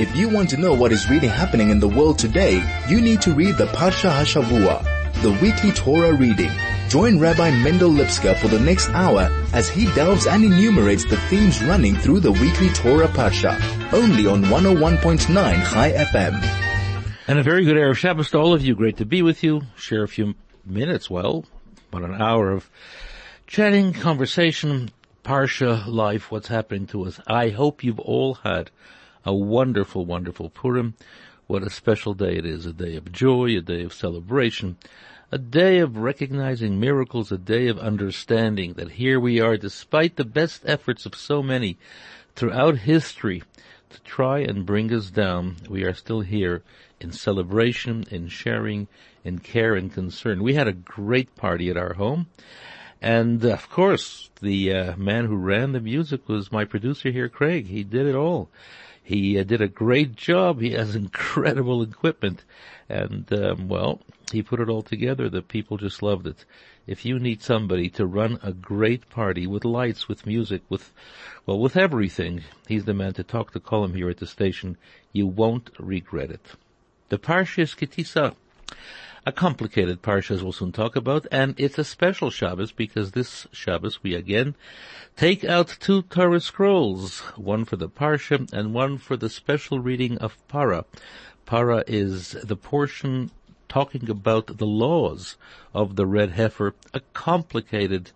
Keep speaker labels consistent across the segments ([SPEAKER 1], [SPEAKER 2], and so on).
[SPEAKER 1] If you want to know what is really happening in the world today, you need to read the Parsha Hashavua, the weekly Torah reading. Join Rabbi Mendel Lipskar for the next hour as he delves and enumerates the themes running through the weekly Torah Parsha, only on 101.9 Chai FM.
[SPEAKER 2] And a very good Erev Shabbos to all of you. Great to be with you. Share a few minutes, well, about an hour of chatting, conversation, Parsha life, what's happening to us. I hope you've all had a wonderful, wonderful Purim. What a special day it is. A day of joy, a day of celebration, a day of recognizing miracles, a day of understanding that here we are despite the best efforts of so many throughout history to try and bring us down. We are still here in celebration, in sharing, in care and concern. We had a great party at our home. And uh, of course, the uh, man who ran the music was my producer here, Craig. He did it all. He uh, did a great job. He has incredible equipment. And, um, well, he put it all together. The people just loved it. If you need somebody to run a great party with lights, with music, with, well, with everything, he's the man to talk to. Call him here at the station. You won't regret it. The Parsha is Kitisa a complicated parsha as we'll soon talk about, and it's a special Shabbos because this Shabbos we again take out two Torah scrolls, one for the parsha and one for the special reading of Para. Para is the portion talking about the laws of the red heifer, a complicated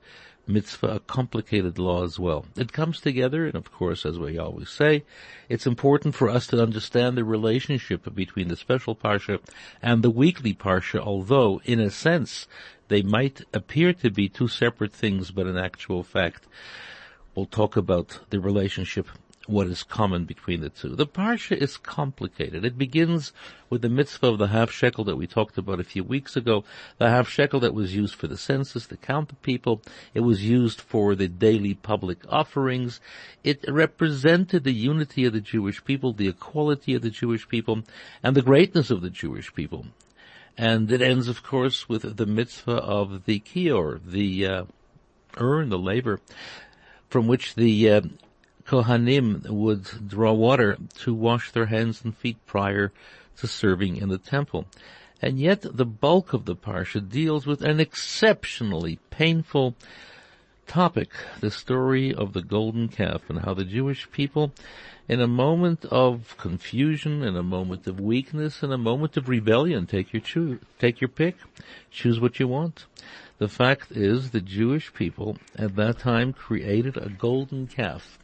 [SPEAKER 2] mitzvah, a complicated law as well. It comes together, and of course, as we always say, it's important for us to understand the relationship between the special parsha and the weekly parsha, although, in a sense, they might appear to be two separate things, but in actual fact, we'll talk about the relationship what is common between the two. The parsha is complicated. It begins with the mitzvah of the half shekel that we talked about a few weeks ago. The half shekel that was used for the census to count the people. It was used for the daily public offerings. It represented the unity of the Jewish people, the equality of the Jewish people, and the greatness of the Jewish people. And it ends, of course, with the mitzvah of the kior, the uh, urn, the laver, from which the uh, Kohanim would draw water to wash their hands and feet prior to serving in the temple. And yet the bulk of the Parsha deals with an exceptionally painful topic, the story of the golden calf and how the Jewish people, in a moment of confusion, in a moment of weakness, in a moment of rebellion, take your choose, take your pick, choose what you want. The fact is the Jewish people at that time created a golden calf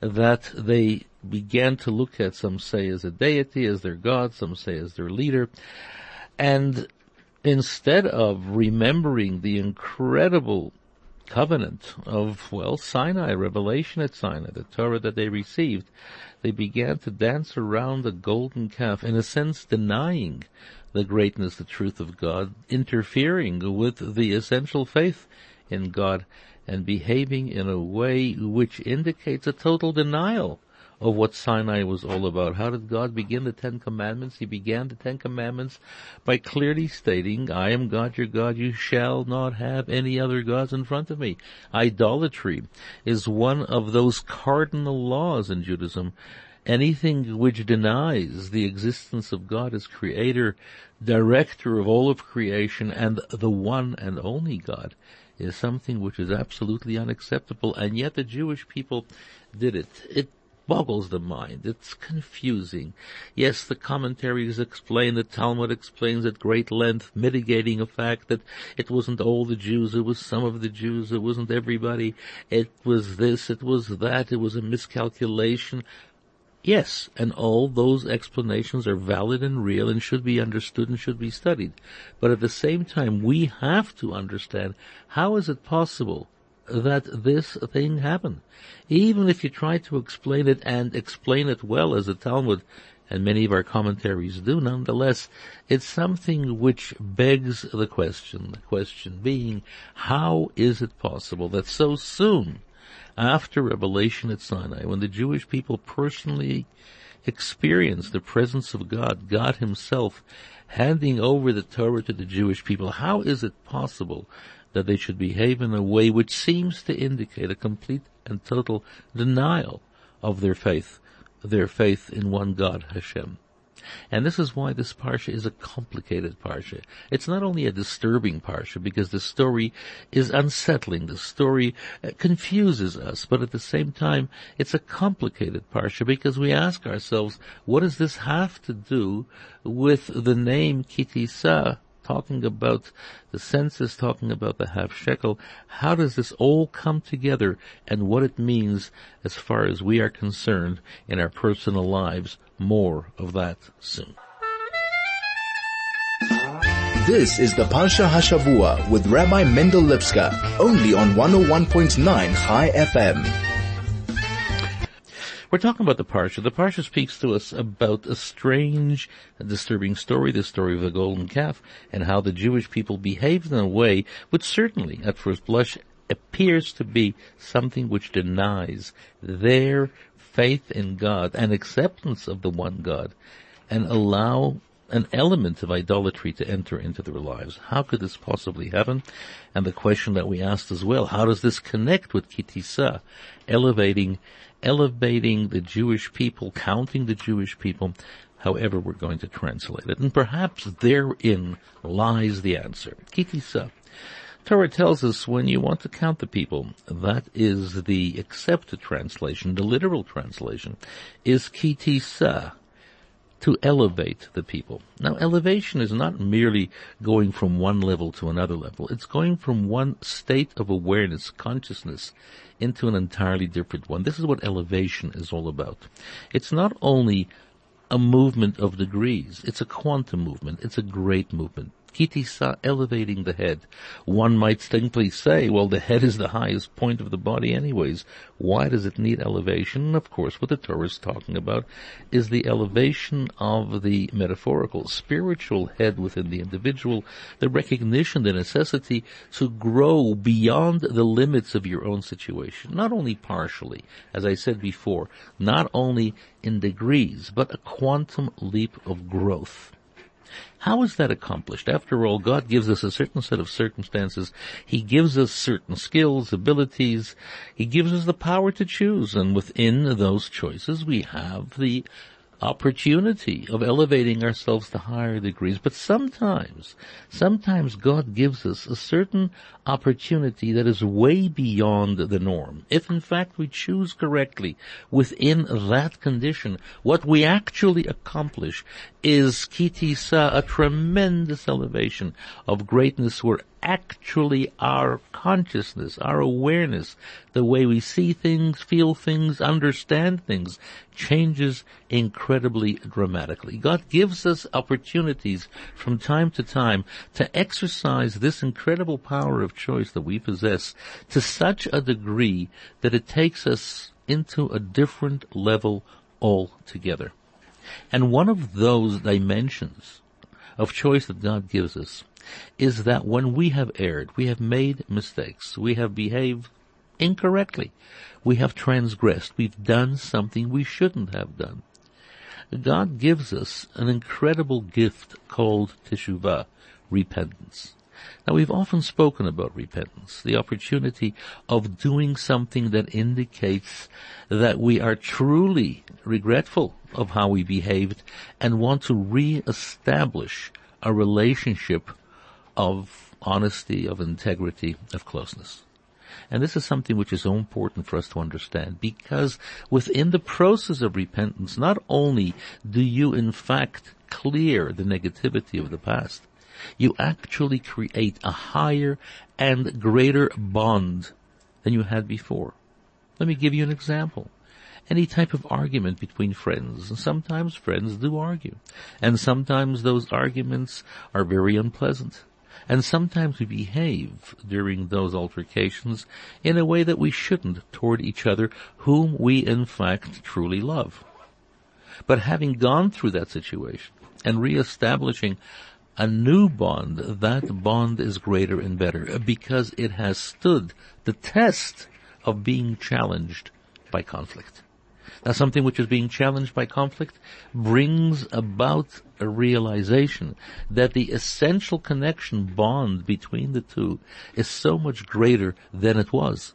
[SPEAKER 2] that they began to look at, some say as a deity, as their god, some say as their leader. And instead of remembering the incredible covenant of, well, Sinai, revelation at Sinai, the Torah that they received, they began to dance around the golden calf, in a sense denying the greatness, the truth of God, interfering with the essential faith in God and behaving in a way which indicates a total denial of what Sinai was all about. How did God begin the Ten Commandments? He began the Ten Commandments by clearly stating, I am God your God, you shall not have any other gods in front of me. Idolatry is one of those cardinal laws in Judaism. Anything which denies the existence of God as creator, director of all of creation, and the one and only God is something which is absolutely unacceptable, and yet the Jewish people did it. It boggles the mind. It's confusing. Yes, the commentaries explain, the Talmud explains at great length, mitigating a fact that it wasn't all the Jews, it was some of the Jews, it wasn't everybody, it was this, it was that, it was a miscalculation. Yes, and all those explanations are valid and real and should be understood and should be studied. But at the same time, we have to understand how is it possible that this thing happened? Even if you try to explain it and explain it well as the Talmud and many of our commentaries do, nonetheless, it's something which begs the question. The question being, how is it possible that so soon after revelation at Sinai, when the Jewish people personally experienced the presence of God, God himself handing over the Torah to the Jewish people, how is it possible that they should behave in a way which seems to indicate a complete and total denial of their faith? their faith in one God, Hashem. And this is why this parsha is a complicated parsha. It's not only a disturbing parsha because the story is unsettling. The story uh, confuses us, but at the same time, it's a complicated parsha because we ask ourselves, what does this have to do with the name Kitisa? Talking about the census, talking about the half shekel. How does this all come together and what it means as far as we are concerned in our personal lives? More of that soon.
[SPEAKER 1] This is the Parsha Hashavua with Rabbi Mendel Lipskar, only on 101.9 Chai FM.
[SPEAKER 2] We're talking about the Parsha. The Parsha speaks to us about a strange, disturbing story, the story of the golden calf, and how the Jewish people behaved in a way which certainly, at first blush, appears to be something which denies their faith in God and acceptance of the one God, and allow an element of idolatry to enter into their lives. How could this possibly happen? And the question that we asked as well, how does this connect with Kitisa, elevating elevating the Jewish people, counting the Jewish people, however we're going to translate it. And perhaps therein lies the answer. Kitisa. Torah tells us when you want to count the people, that is the accepted translation, the literal translation, is kitisa, to elevate the people. Now elevation is not merely going from one level to another level, it's going from one state of awareness, consciousness, into an entirely different one. This is what elevation is all about. It's not only a movement of degrees, it's a quantum movement, it's a great movement. Kitisa, elevating the head. One might simply say, well, the head is the highest point of the body anyways. Why does it need elevation? Of course, what the Torah is talking about is the elevation of the metaphorical, spiritual head within the individual, the recognition, the necessity to grow beyond the limits of your own situation. Not only partially, as I said before, not only in degrees, but a quantum leap of growth. How is that accomplished? After all, God gives us a certain set of circumstances. He gives us certain skills, abilities. He gives us the power to choose. And within those choices, we have the opportunity of elevating ourselves to higher degrees. But sometimes, sometimes God gives us a certain opportunity that is way beyond the norm. If in fact we choose correctly within that condition, what we actually accomplish is kitisa, a tremendous elevation of greatness where actually our consciousness, our awareness, the way we see things, feel things, understand things, changes incredibly dramatically. God gives us opportunities from time to time to exercise this incredible power of choice that we possess to such a degree that it takes us into a different level altogether. And one of those dimensions of choice that God gives us is that when we have erred, we have made mistakes, we have behaved incorrectly, we have transgressed, we've done something we shouldn't have done. God gives us an incredible gift called teshuvah, repentance. Now we've often spoken about repentance, the opportunity of doing something that indicates that we are truly regretful of how we behaved and want to re-establish a relationship of honesty, of integrity, of closeness. And this is something which is so important for us to understand because within the process of repentance, not only do you in fact clear the negativity of the past, you actually create a higher and greater bond than you had before. Let me give you an example. Any type of argument between friends, and sometimes friends do argue, and sometimes those arguments are very unpleasant. And sometimes we behave during those altercations in a way that we shouldn't toward each other whom we in fact truly love. But having gone through that situation and reestablishing a new bond, that bond is greater and better because it has stood the test of being challenged by conflict. Now something which is being challenged by conflict brings about a realization that the essential connection bond between the two is so much greater than it was.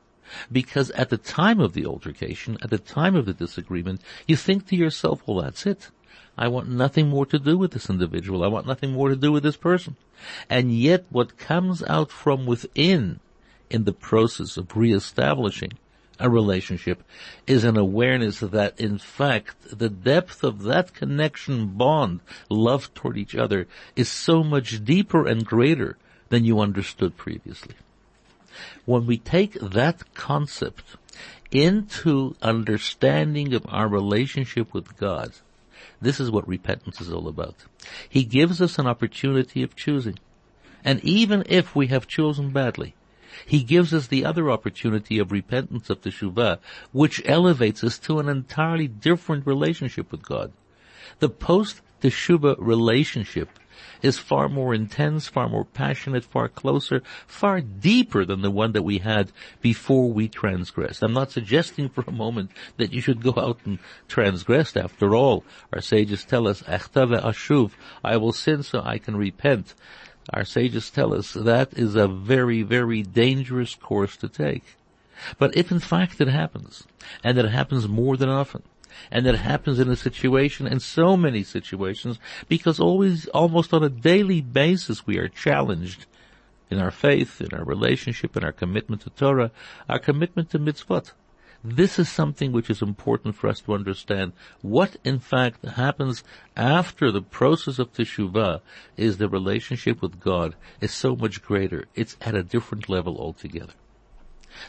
[SPEAKER 2] Because at the time of the altercation, at the time of the disagreement, you think to yourself, well that's it. I want nothing more to do with this individual. I want nothing more to do with this person. And yet what comes out from within in the process of reestablishing a relationship is an awareness that in fact the depth of that connection bond, love toward each other is so much deeper and greater than you understood previously. When we take that concept into understanding of our relationship with God, this is what repentance is all about. He gives us an opportunity of choosing. And even if we have chosen badly, he gives us the other opportunity of repentance of teshuvah, which elevates us to an entirely different relationship with God. The post teshuvah relationship is far more intense, far more passionate, far closer, far deeper than the one that we had before we transgressed. I'm not suggesting for a moment that you should go out and transgress. After all, our sages tell us, ashuv, I will sin so I can repent. Our sages tell us that is a very, very dangerous course to take. But if in fact it happens, and it happens more than often, and it happens in a situation, in so many situations, because always, almost on a daily basis, we are challenged in our faith, in our relationship, in our commitment to Torah, our commitment to mitzvot. This is something which is important for us to understand. What in fact happens after the process of teshuvah is the relationship with God is so much greater. It's at a different level altogether.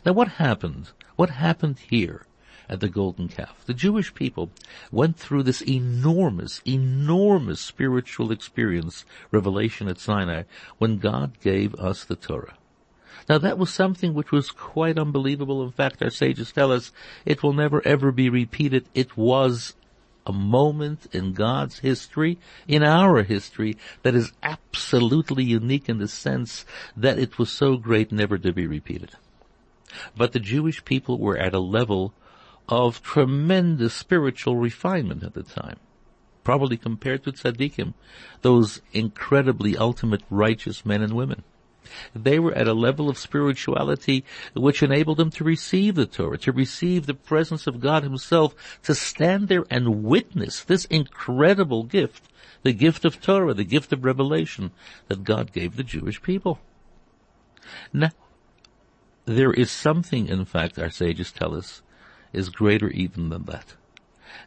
[SPEAKER 2] Now what happened? What happened here? at the golden calf. The Jewish people went through this enormous, enormous spiritual experience, revelation at Sinai, when God gave us the Torah. Now that was something which was quite unbelievable. In fact, our sages tell us it will never ever be repeated. It was a moment in God's history, in our history, that is absolutely unique in the sense that it was so great never to be repeated. But the Jewish people were at a level of tremendous spiritual refinement at the time. Probably compared to tzaddikim, those incredibly ultimate righteous men and women. They were at a level of spirituality which enabled them to receive the Torah, to receive the presence of God himself, to stand there and witness this incredible gift, the gift of Torah, the gift of revelation that God gave the Jewish people. Now, there is something, in fact, our sages tell us, is greater even than that.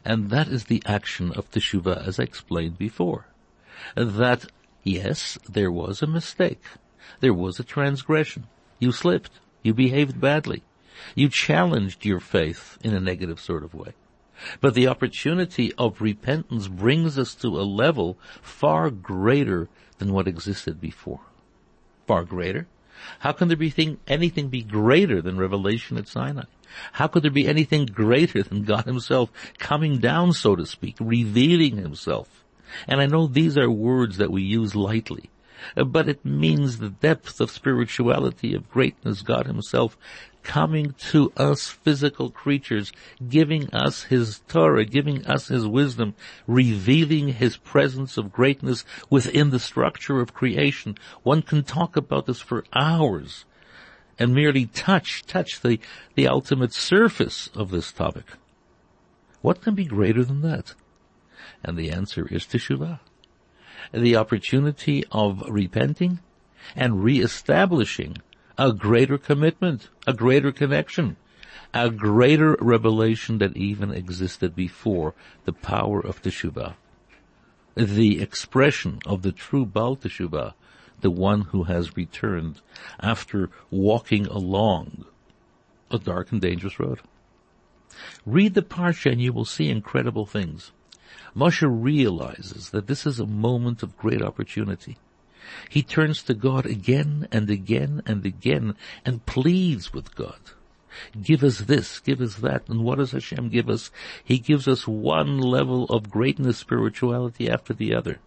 [SPEAKER 2] And that is the action of teshuvah as I explained before. That, yes, there was a mistake. There was a transgression. You slipped. You behaved badly. You challenged your faith in a negative sort of way. But the opportunity of repentance brings us to a level far greater than what existed before. Far greater? How can there be thing, anything be greater than revelation at Sinai? How could there be anything greater than God himself coming down, so to speak, revealing himself? And I know these are words that we use lightly, but it means the depth of spirituality, of greatness, God himself coming to us physical creatures, giving us His Torah, giving us His wisdom, revealing His presence of greatness within the structure of creation. One can talk about this for hours and merely touch, touch the, the ultimate surface of this topic. What can be greater than that? And the answer is teshuvah. The opportunity of repenting and reestablishing a greater commitment, a greater connection, a greater revelation that even existed before the power of teshuvah. The expression of the true Baal teshuvah the one who has returned after walking along a dark and dangerous road. Read the Parsha and you will see incredible things. Moshe realizes that this is a moment of great opportunity. He turns to God again and again and again and pleads with God. Give us this, give us that. And what does Hashem give us? He gives us one level of greatness spirituality after the other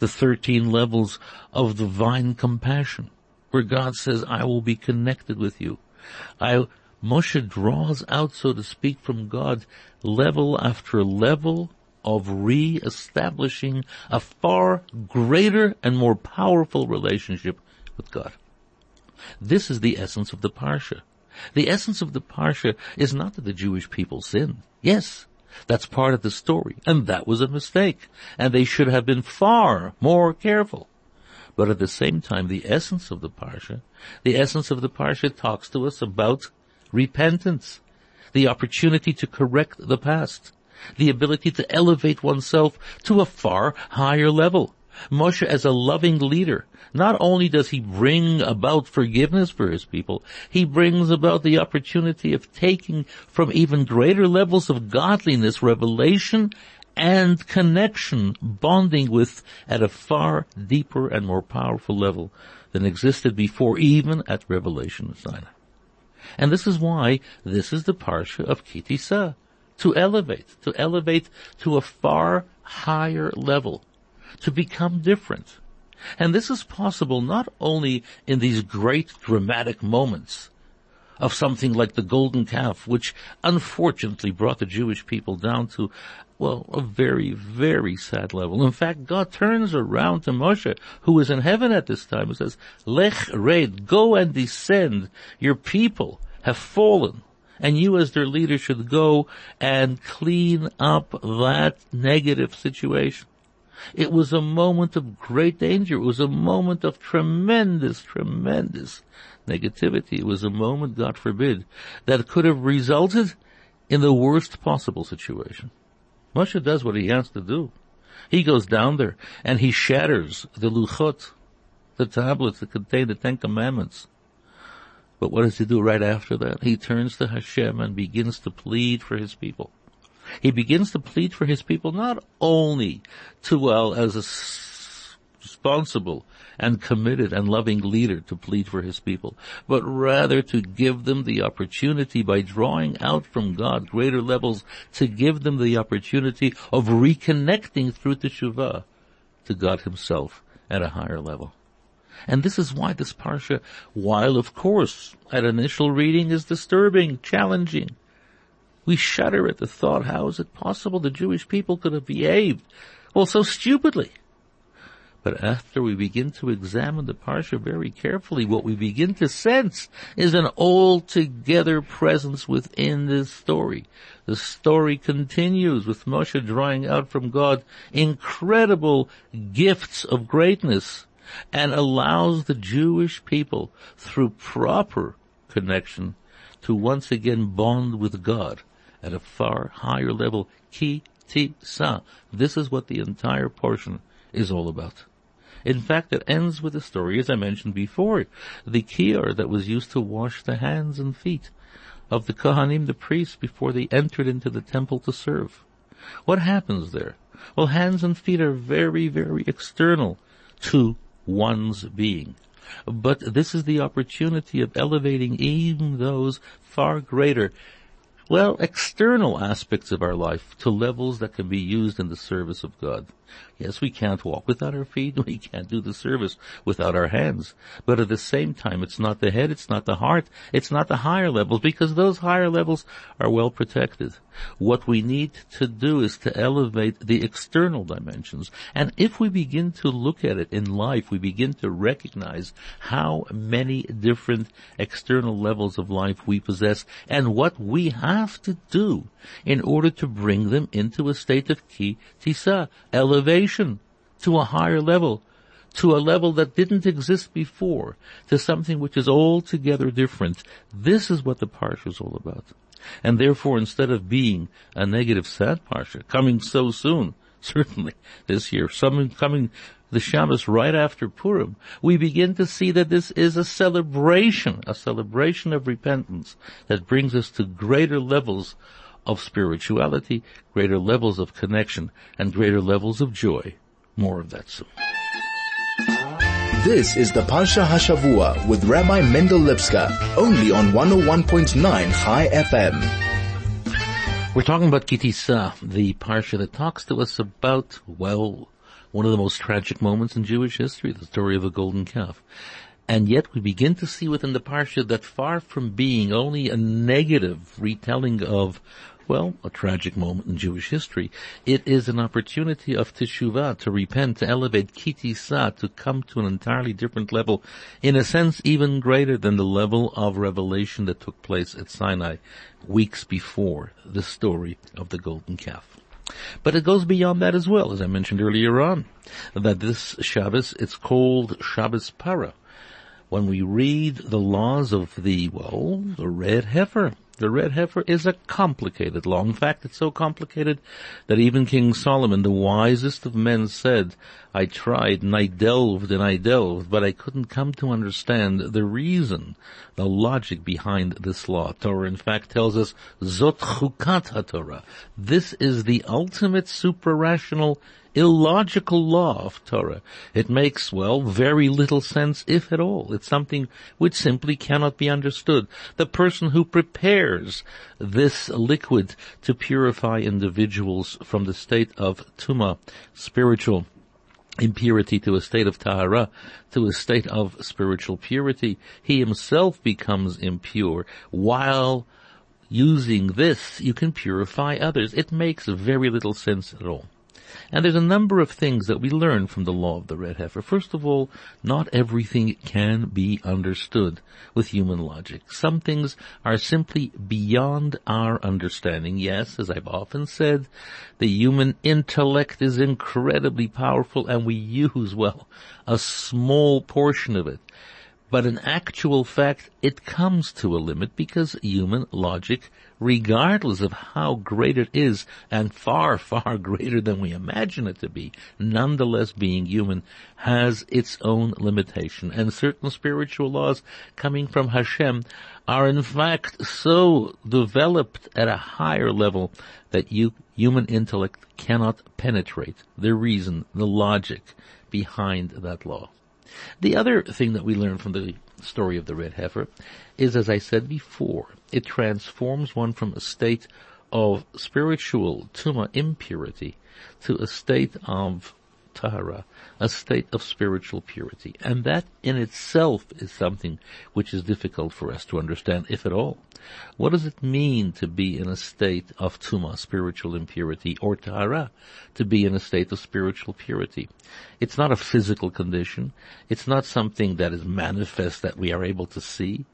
[SPEAKER 2] the 13 levels of divine compassion, where God says, I will be connected with you. I, Moshe draws out, so to speak, from God level after level of re-establishing a far greater and more powerful relationship with God. This is the essence of the Parsha. The essence of the Parsha is not that the Jewish people sinned. Yes, that's part of the story, and that was a mistake, and they should have been far more careful. But at the same time, the essence of the Parsha, the essence of the Parsha talks to us about repentance, the opportunity to correct the past, the ability to elevate oneself to a far higher level. Moshe as a loving leader, not only does he bring about forgiveness for his people, he brings about the opportunity of taking from even greater levels of godliness, revelation, and connection, bonding with at a far deeper and more powerful level than existed before even at Revelation Sinai. And this is why this is the Parsha of Ki Tisa. To elevate, to elevate to a far higher level to become different. And this is possible not only in these great dramatic moments of something like the golden calf, which unfortunately brought the Jewish people down to, well, a very, very sad level. In fact, God turns around to Moshe, who is in heaven at this time, and says, Lech red, go and descend. Your people have fallen. And you as their leader should go and clean up that negative situation. It was a moment of great danger. It was a moment of tremendous, tremendous negativity. It was a moment, God forbid, that could have resulted in the worst possible situation. Moshe does what he has to do. He goes down there and he shatters the luchot, the tablets that contain the Ten Commandments. But what does he do right after that? He turns to Hashem and begins to plead for his people. He begins to plead for his people not only to, well, as a responsible and committed and loving leader to plead for his people, but rather to give them the opportunity by drawing out from God greater levels to give them the opportunity of reconnecting through teshuvah to God himself at a higher level. And this is why this parsha, while of course at initial reading is disturbing, challenging, we shudder at the thought, how is it possible the Jewish people could have behaved, well, so stupidly? But after we begin to examine the Parsha very carefully, what we begin to sense is an altogether presence within this story. The story continues with Moshe drawing out from God incredible gifts of greatness and allows the Jewish people through proper connection to once again bond with God at a far higher level. Ki ti sa. This is what the entire portion is all about. In fact, it ends with a story, as I mentioned before, the kior that was used to wash the hands and feet of the Kohanim, the priests, before they entered into the temple to serve. What happens there? Well, hands and feet are very, very external to one's being. But this is the opportunity of elevating even those far greater well, external aspects of our life to levels that can be used in the service of God. Yes, we can't walk without our feet. We can't do the service without our hands. But at the same time, it's not the head, it's not the heart, it's not the higher levels because those higher levels are well protected. What we need to do is to elevate the external dimensions. And if we begin to look at it in life, we begin to recognize how many different external levels of life we possess and what we have to do in order to bring them into a state of ki tisa, to a higher level to a level that didn't exist before, to something which is altogether different. This is what the parsha is all about. And therefore, instead of being a negative sad parsha, coming so soon, certainly this year, coming the Shabbos right after Purim, we begin to see that this is a celebration, a celebration of repentance that brings us to greater levels of spirituality, greater levels of connection, and greater levels of joy. More of that soon.
[SPEAKER 1] This is the Parsha Hashavua with Rabbi Mendel Lipskar, only on 101.9 Chai FM.
[SPEAKER 2] We're talking about Ki Tisa, the Parsha that talks to us about, well, one of the most tragic moments in Jewish history, the story of the golden calf. And yet we begin to see within the Parsha that far from being only a negative retelling of well, a tragic moment in Jewish history. It is an opportunity of teshuvah, to repent, to elevate kitisa, to come to an entirely different level, in a sense even greater than the level of revelation that took place at Sinai weeks before the story of the golden calf. But it goes beyond that as well, as I mentioned earlier on, that this Shabbos, it's called Shabbos Para. When we read the laws of the, well, the red heifer, the red heifer is a complicated law. In fact, it's so complicated that even King Solomon, the wisest of men, said, I tried and I delved and I delved, but I couldn't come to understand the reason, the logic behind this law. Torah in fact tells us, Zot chukat Torah. This is the ultimate supra-rational illogical law of Torah. It makes, well, very little sense, if at all. It's something which simply cannot be understood. The person who prepares this liquid to purify individuals from the state of tuma, spiritual impurity to a state of tahara, to a state of spiritual purity, he himself becomes impure while using this, you can purify others. It makes very little sense at all. And there's a number of things that we learn from the law of the red heifer. First of all, not everything can be understood with human logic. Some things are simply beyond our understanding. Yes, as I've often said, the human intellect is incredibly powerful and we use, well, a small portion of it. But in actual fact, it comes to a limit because human logic regardless of how great it is, and far, far greater than we imagine it to be, nonetheless being human has its own limitation. And certain spiritual laws coming from Hashem are in fact so developed at a higher level that you, human intellect cannot penetrate the reason, the logic behind that law. The other thing that we learn from the story of the red heifer is, as I said before, it transforms one from a state of spiritual tuma impurity to a state of tahara, a state of spiritual purity. And that in itself is something which is difficult for us to understand, if at all. What does it mean to be in a state of tuma, spiritual impurity, or tahara, to be in a state of spiritual purity? It's not a physical condition. It's not something that is manifest that we are able to see.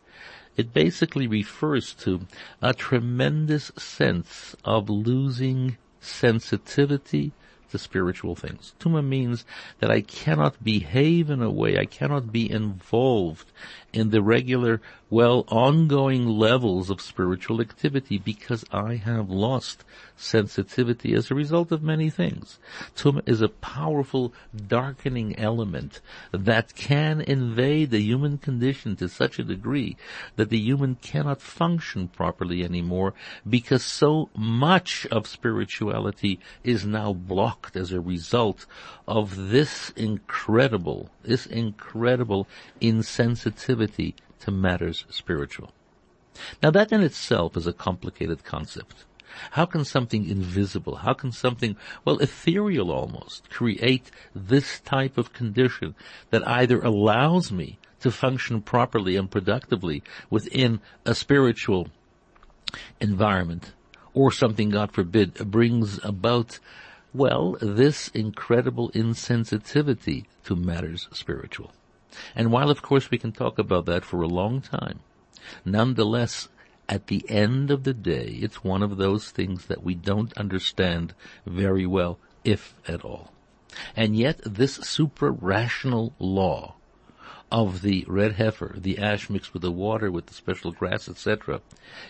[SPEAKER 2] It basically refers to a tremendous sense of losing sensitivity to spiritual things. Tuma means that I cannot behave in a way, I cannot be involved in the regular, well, ongoing levels of spiritual activity because I have lost sensitivity as a result of many things. Tuma is a powerful darkening element that can invade the human condition to such a degree that the human cannot function properly anymore because so much of spirituality is now blocked as a result of this incredible, this incredible insensitivity to matters spiritual. Now that in itself is a complicated concept. How can something invisible, how can something, well, ethereal almost, create this type of condition that either allows me to function properly and productively within a spiritual environment, or something, God forbid, brings about well, this incredible insensitivity to matters spiritual. And while of course we can talk about that for a long time, nonetheless, at the end of the day, it's one of those things that we don't understand very well, if at all. And yet this supra-rational law of the red heifer, the ash mixed with the water, with the special grass, etc.,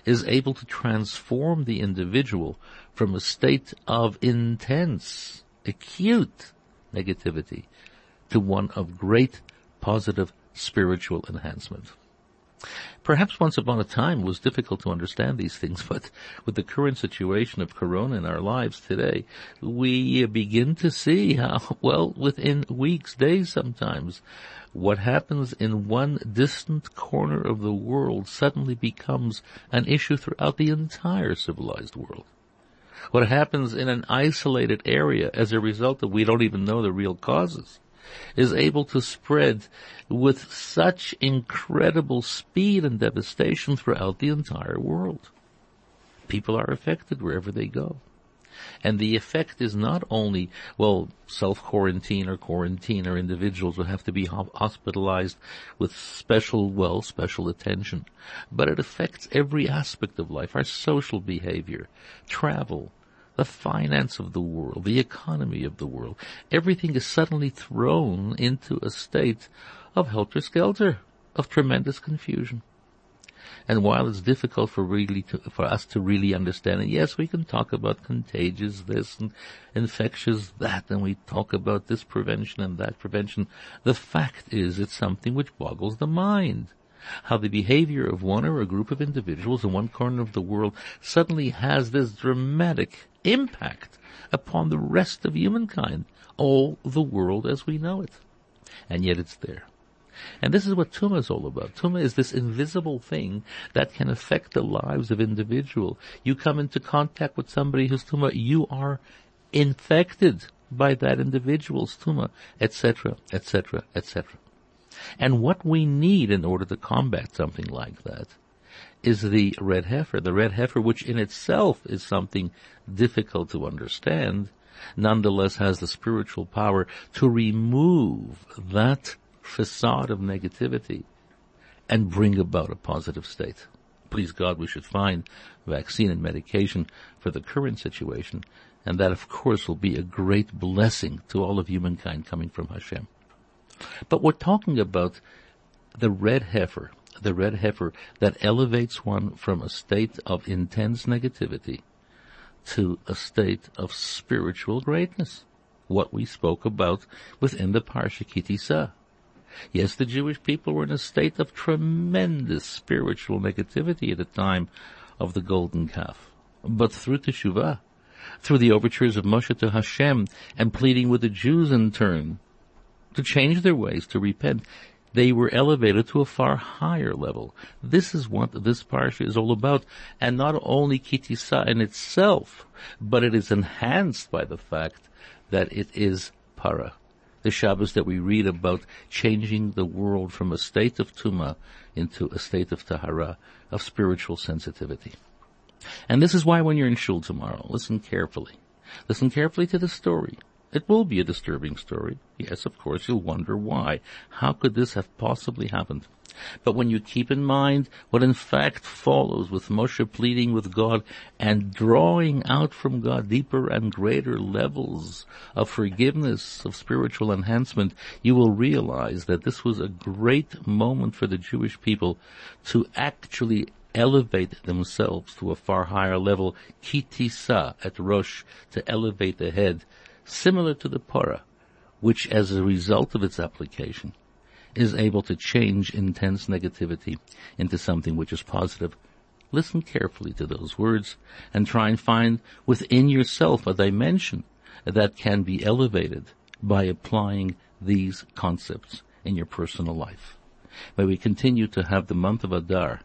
[SPEAKER 2] is able to transform the individual from a state of intense, acute negativity to one of great positive spiritual enhancement. Perhaps once upon a time it was difficult to understand these things, but with the current situation of Corona in our lives today, we begin to see how, well, within weeks, days sometimes, what happens in one distant corner of the world suddenly becomes an issue throughout the entire civilized world what happens in an isolated area as a result of we don't even know the real causes is able to spread with such incredible speed and devastation throughout the entire world. People are affected wherever they go. And the effect is not only, well, self-quarantine or quarantine or individuals will have to be hospitalized with special, well, special attention, but it affects every aspect of life, our social behavior, travel, the finance of the world, the economy of the world. Everything is suddenly thrown into a state of helter-skelter, of tremendous confusion. And while it's difficult for really to, for us to really understand it, yes, we can talk about contagious this and infectious that, and we talk about this prevention and that prevention. The fact is, it's something which boggles the mind. How the behavior of one or a group of individuals in one corner of the world suddenly has this dramatic impact upon the rest of humankind, all the world as we know it. And yet it's there. And this is what Tuma is all about. Tuma is this invisible thing that can affect the lives of individual. You come into contact with somebody who's Tuma, you are infected by that individual's Tuma, etc., etc., etc. And what we need in order to combat something like that is the red heifer. The red heifer, which in itself is something difficult to understand, nonetheless has the spiritual power to remove that facade of negativity and bring about a positive state. Please God, we should find vaccine and medication for the current situation, and that of course will be a great blessing to all of humankind coming from Hashem. But we're talking about the red heifer, the red heifer that elevates one from a state of intense negativity to a state of spiritual greatness. What we spoke about within the Parsha Ki Tisa. Yes, the Jewish people were in a state of tremendous spiritual negativity at the time of the golden calf. But through Teshuvah, through the overtures of Moshe to Hashem and pleading with the Jews in turn to change their ways, to repent, they were elevated to a far higher level. This is what this parsha is all about, and not only Ki Tisa in itself, but it is enhanced by the fact that it is para the Shabbos that we read about changing the world from a state of Tuma into a state of Tahara, of spiritual sensitivity. And this is why when you're in Shul tomorrow, listen carefully. Listen carefully to the story. It will be a disturbing story. Yes, of course, you'll wonder why. How could this have possibly happened? But when you keep in mind what in fact follows with Moshe pleading with God and drawing out from God deeper and greater levels of forgiveness, of spiritual enhancement, you will realize that this was a great moment for the Jewish people to actually elevate themselves to a far higher level, Ki Tisa at Rosh, to elevate the head, similar to the Torah, which as a result of its application is able to change intense negativity into something which is positive. Listen carefully to those words and try and find within yourself a dimension that can be elevated by applying these concepts in your personal life. May we continue to have the month of Adar,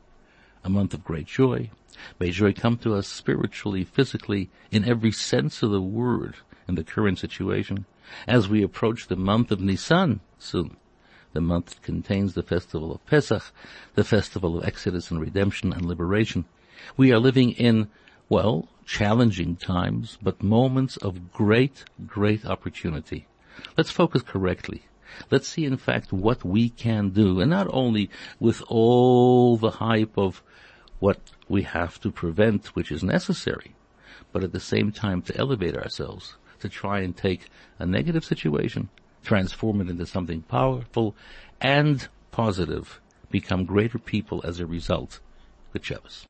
[SPEAKER 2] a month of great joy. May joy come to us spiritually, physically, in every sense of the word in the current situation as we approach the month of Nisan soon. The month contains the festival of Pesach, the festival of Exodus and redemption and liberation. We are living in, well, challenging times, but moments of great, great opportunity. Let's focus correctly. Let's see in fact what we can do, and not only with all the hype of what we have to prevent, which is necessary, but at the same time to elevate ourselves, to try and take a negative situation transform it into something powerful and positive, become greater people as a result. Good Shabbos.